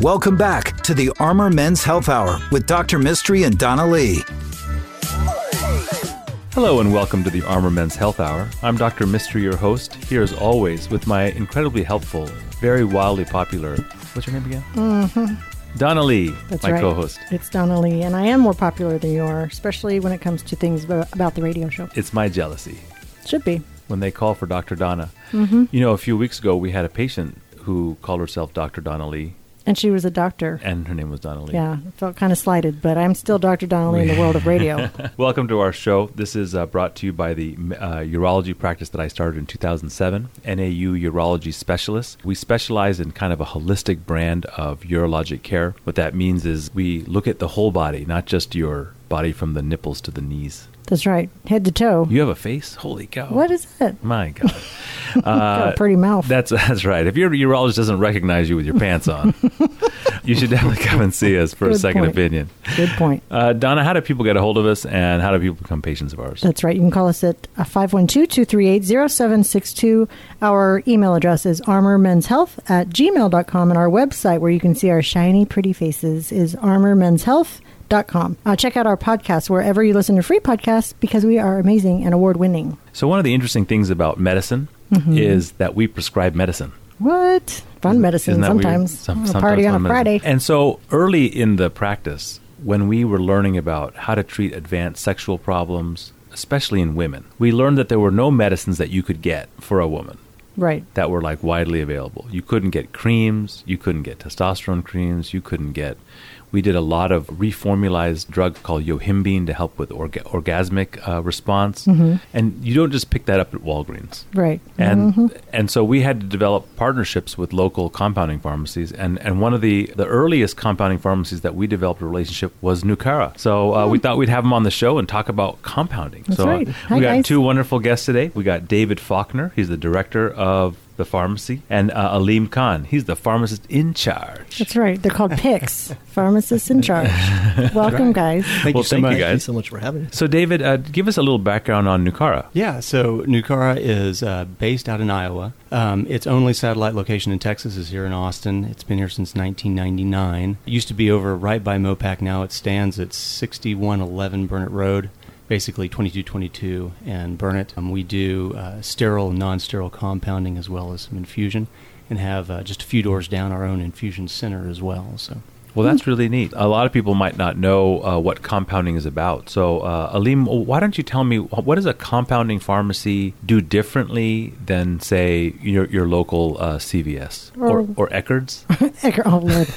Welcome back to the Armor Men's Health Hour with Dr. Mistry and Donna Lee. Hello and welcome to the Armor Men's Health Hour. I'm Dr. Mistry, your host, here as always with my incredibly helpful, very wildly popular. What's your name again? Mm-hmm. Donna Lee, That's my right. co-host. It's Donna Lee, and I am more popular than you are, especially when it comes to things about the radio show. It's my jealousy Should be. when they call for Dr. Donna. Mm-hmm. You know, a few weeks ago we had a patient who called herself Dr. Donna Lee, And she was a doctor. and her name was Donna Lee. Yeah, felt kind of slighted, but I'm still Dr. Donnelly in the world of radio. Welcome to our show. This is uh, brought to you by the uh, urology practice that I started in 2007, NAU Urology Specialist. We specialize in kind of a holistic brand of urologic care. What that means is we look at the whole body, not just your body from the nipples to the knees. That's right, head to toe. You have a face? Holy cow. What is it? My God. Got a pretty mouth. That's that's right. If your urologist doesn't recognize you with your pants on, you should definitely come and see us for a second point. opinion. Good point. Uh, Donna, how do people get a hold of us, and how do people become patients of ours? That's right. You can call us at uh, 512-238-0762. Our email address is armormenshealth at gmail.com, and our website where you can see our shiny, pretty faces is armormenshealth.com. Uh, check out our podcast wherever you listen to free podcasts because we are amazing and award-winning. So one of the interesting things about medicine Mm-hmm. is that we prescribe medicine. What? Fun medicine Isn't sometimes. Some- sometimes party on a medicine. Friday. And so early in the practice, when we were learning about how to treat advanced sexual problems, especially in women, we learned that there were no medicines that you could get for a woman Right. that were like widely available. You couldn't get creams, you couldn't get testosterone creams, you couldn't get. We did a lot of reformulized drug called yohimbine to help with orga- orgasmic uh, response, and you don't just pick that up at Walgreens. Right. And Mm-hmm. and so we had to develop partnerships with local compounding pharmacies, and, and one of the, the earliest compounding pharmacies that we developed a relationship was Nucara. So uh, we thought we'd have them on the show and talk about compounding. That's so uh. Hi, we got guys. two wonderful guests today. We got David Faulkner, he's the director of the pharmacy, and uh, Aleem Khan, he's the pharmacist in charge. That's right. They're called PICs, pharmacists in charge. Welcome, guys. Thank Well, you so thank you, much. guys. Thank you so much for having us. So David, uh, give us a little background on Nucara. Yeah, so Nucara is uh, based out in Iowa. Um, its only satellite location in Texas is here in Austin. It's been here since 1999. It used to be over right by Mopac. Now it stands at 6111 Burnet Road, basically 2222 and Burnet. Um, we do uh, sterile non-sterile compounding as well as some infusion, and have uh, just a few doors down our own infusion center as well. So. Well, that's really neat. A lot of people might not know uh, what compounding is about. So, uh, Aleem, why don't you tell me what does a compounding pharmacy do differently than, say, your your local uh, CVS or, Or- or Eckerd's? Ecker- Oh, Lord.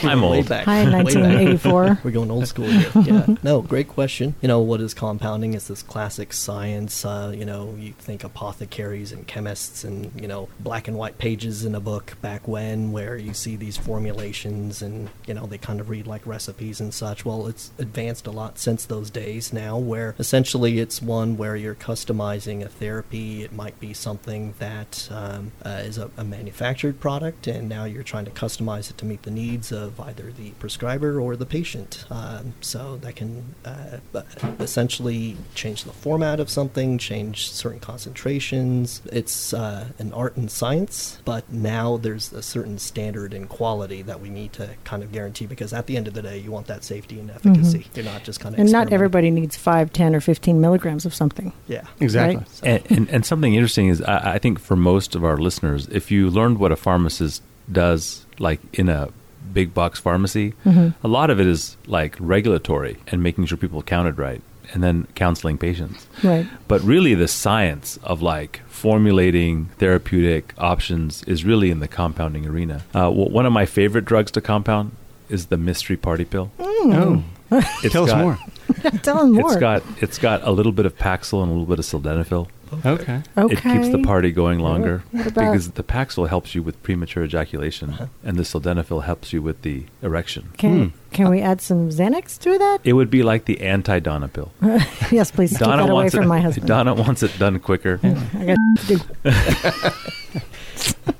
I'm Way old. back. Hi, Way back. 1984. We're going old school here. Yeah. No, great question. You know, what is compounding? It's this classic science. Uh, you know, you think apothecaries and chemists and, you know, black and white pages in a book back when where you see these formulations and, you know, they kind of read like recipes and such. Well, it's advanced a lot since those days now where essentially it's one where you're customizing a therapy. It might be something that um, uh, is a, a manufactured product and now you're trying to customize it to meet the needs of either the prescriber or the patient. Um, so that can uh, essentially change the format of something, change certain concentrations. It's uh, an art and science, but now there's a certain standard and quality that we need to kind of guarantee because at the end of the day, you want that safety and efficacy. You're not just kind of Mm-hmm. And not everybody needs 5, 10, or 15 milligrams of something. Yeah, Exactly. Right. So- And, and, and something interesting is, I, I think for most of our listeners, if you learned what a pharmacist does, like in a big box pharmacy, a lot of it is like regulatory and making sure people counted right, and then counseling patients. Right. But really, the science of like formulating therapeutic options is really in the compounding arena. Uh, w- one of my favorite drugs to compound is the mystery party pill. Oh, It's tell us more. Tell them more. It's got it's got a little bit of Paxil and a little bit of sildenafil. Okay. okay. It keeps the party going longer What about- because the Paxil helps you with premature ejaculation, Uh-huh. and the sildenafil helps you with the erection. Can, can we add some Xanax to that? It would be like the anti-Donna pill. yes, please. Keep that away from it. my husband. Donna wants it done quicker. I got to do.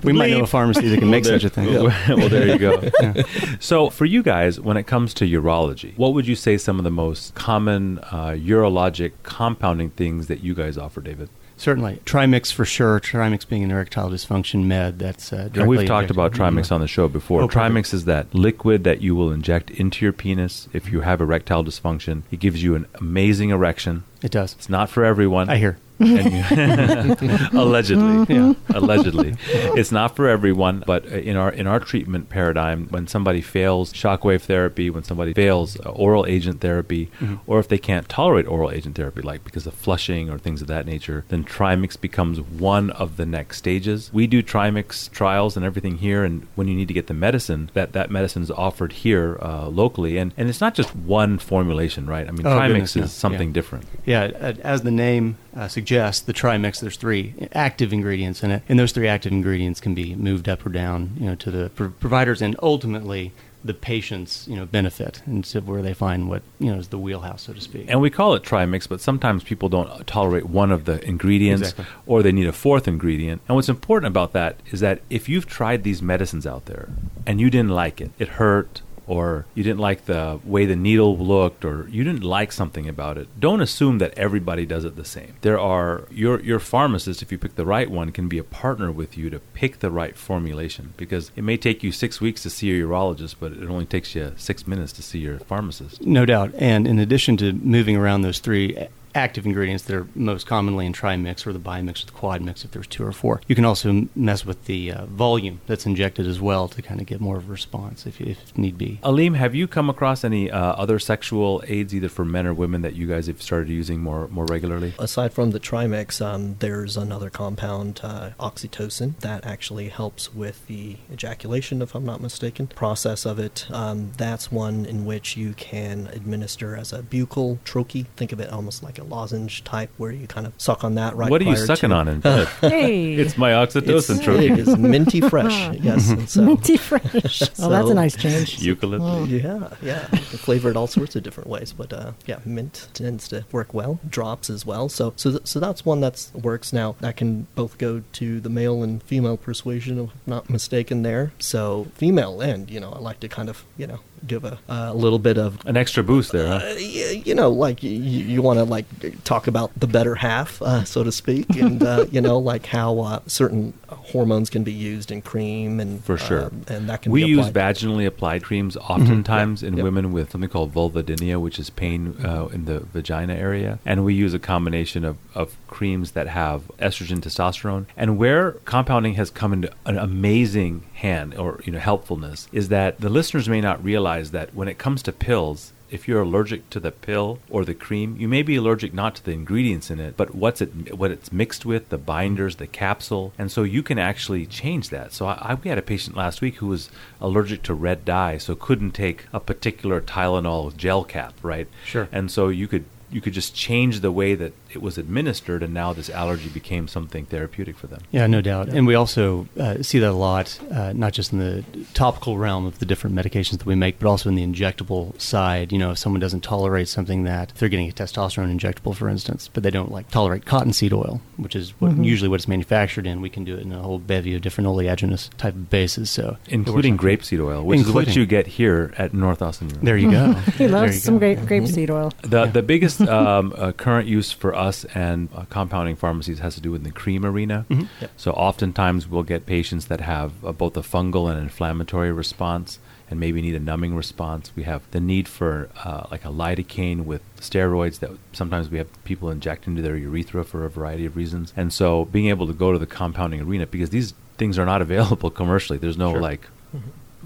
We might know a pharmacy that can make Well, such a thing. there- well, there you go. So, for you guys, when it comes to urology, what would you say some of the most common uh, urologic compounding things that you guys offer, David? Certainly. Trimix for sure. Trimix being an erectile dysfunction med that's uh, directly And we've talked about Trimix on the show before. Oh. Trimix is that liquid that you will inject into your penis if you have erectile dysfunction. It gives you an amazing erection. It does. It's not for everyone. I hear. And you- allegedly, Yeah. allegedly, it's not for everyone. But uh, in our in our treatment paradigm, when somebody fails shockwave therapy, when somebody fails uh, oral agent therapy, Mm-hmm. or if they can't tolerate oral agent therapy, like because of flushing or things of that nature, then Trimix becomes one of the next stages. We do Trimix trials and everything here, and when you need to get the medicine, that that medicine is offered here uh, locally, and and it's not just one formulation, right? I mean, Oh, Trimix goodness, is no. something Yeah. different. Yeah, uh, as the name uh, suggests, the trimix, there's three active ingredients in it, and those three active ingredients can be moved up or down, you know, to the pro- providers and ultimately the patient's, you know, benefit, and so where they find what you know is the wheelhouse, so to speak. And we call it trimix, but sometimes people don't tolerate one of the ingredients Exactly. or they need a fourth ingredient. And what's important about that is that if you've tried these medicines out there and you didn't like it, it hurt, or you didn't like the way the needle looked, or you didn't like something about it, don't assume that everybody does it the same. There are your your pharmacist, if you pick the right one, can be a partner with you to pick the right formulation because it may take you six weeks to see your urologist, but it only takes you six minutes to see your pharmacist. No doubt. And in addition to moving around those three active ingredients that are most commonly in tri mix or the bi mix or the quad mix if there's two or four, you can also mess with the uh, volume that's injected as well to kind of get more of a response if, if need be. Aleem, have you come across any uh, other sexual aids, either for men or women, that you guys have started using more more regularly? Aside from the Trimix, um, there's another compound, uh, oxytocin, that actually helps with the ejaculation, if I'm not mistaken. Process of it. Um, that's one in which you can administer as a buccal troche. Think of it almost like a lozenge type, where you kind of suck on that right. what are you sucking to- on in bed? Hey, it's my oxytocin It's, it is minty fresh. yes. and so, minty fresh. Oh, that's a nice change. Eucalyptus. Yeah, yeah. You can flavor it all sorts of different ways, but uh, yeah, mint tends to work well. Drops as well. So, so, th- so that's one that works. Now that can both go to the male and female persuasion, if I'm not mistaken. There. So, female end, you know, I like to kind of, you know, give a, a little bit of An extra boost there, huh? uh, y- you know, like you, you want to like talk about the better half, uh, so to speak, and uh, you know, like how uh, certain hormones can be used in cream, and For sure. um, and that can We use vaginally applied creams oftentimes in Yep. women with something called vulvodynia, which is pain uh, in the vagina area. And we use a combination of, of creams that have estrogen, testosterone. And where compounding has come into an amazing hand or you know helpfulness is that the listeners may not realize that when it comes to pills, if you're allergic to the pill or the cream, you may be allergic not to the ingredients in it, but what's it what it's mixed with, the binders, the capsule, and so you can actually change that. So I, I we had a patient last week who was allergic to red dye, so couldn't take a particular Tylenol gel cap, right? Sure. And so you could you could just change the way that it was administered, and now this allergy became something therapeutic for them. Yeah, no doubt. And we also uh, see that a lot, uh, not just in the topical realm of the different medications that we make, but also in the injectable side. You know, if someone doesn't tolerate something that, if they're getting a testosterone injectable, for instance, but they don't like tolerate cottonseed oil, which is what, usually what it's manufactured in, we can do it in a whole bevy of different oleaginous type of bases. So, Including out. grapeseed oil, which is what Including. you get here at North Austin. There you go. He loves some go. grape grapeseed oil. The the biggest um, uh, current use for us and uh, compounding pharmacies has to do with the cream arena. Mhm. Yep. So oftentimes we'll get patients that have uh, both a fungal and inflammatory response, and maybe need a numbing response. We have the need for uh, like a lidocaine with steroids that sometimes we have people inject into their urethra for a variety of reasons. And so being able to go to the compounding arena because these things are not available commercially. There's no Sure. like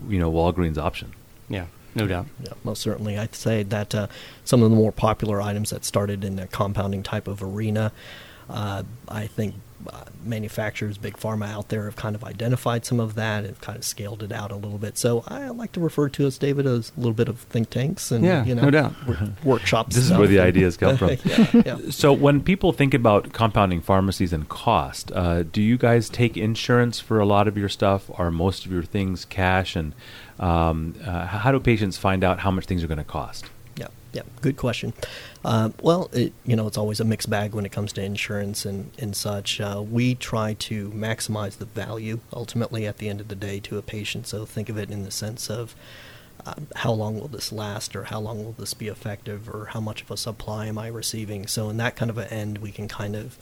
you know Walgreens option. Yeah, no doubt. Yeah, most certainly. I'd say that uh, some of the more popular items that started in a compounding type of arena, uh, I think uh, manufacturers, big pharma out there have kind of identified some of that and kind of scaled it out a little bit. So I like to refer to us, David, as a little bit of think tanks and Yeah, you know, no doubt. wor- workshops. This is where the ideas come from. yeah, yeah. So, when people think about compounding pharmacies and cost, uh, do you guys take insurance for a lot of your stuff? Are most of your things cash? And um, uh, how do patients find out how much things are going to cost? Yeah. Good question. Uh, well, it, you know, it's always a mixed bag when it comes to insurance and, and such. Uh, we try to maximize the value ultimately at the end of the day to a patient. So think of it in the sense of uh, how long will this last, or how long will this be effective, or how much of a supply am I receiving. So in that kind of an end, we can kind of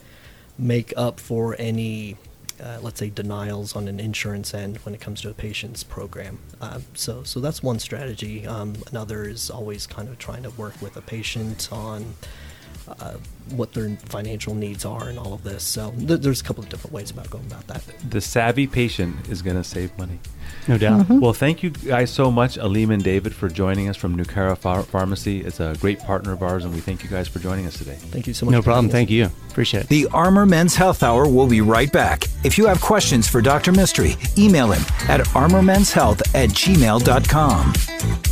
make up for any uh, let's say denials on an insurance end when it comes to a patient's program. Uh, so, so that's one strategy. Um, another is always kind of trying to work with a patient on uh, what their financial needs are and all of this. So th- there's a couple of different ways about going about that. The savvy patient is going to save money. No doubt. Mm-hmm. Well, thank you guys so much, Aleem and David, for joining us from Nucara Ph- Pharmacy. It's a great partner of ours, and we thank you guys for joining us today. Thank you so much. No problem. us. Thank you. Appreciate it. The Armor Men's Health Hour will be right back. If you have questions for Dr. Mistry, email him at armormenshealth at gmail.com.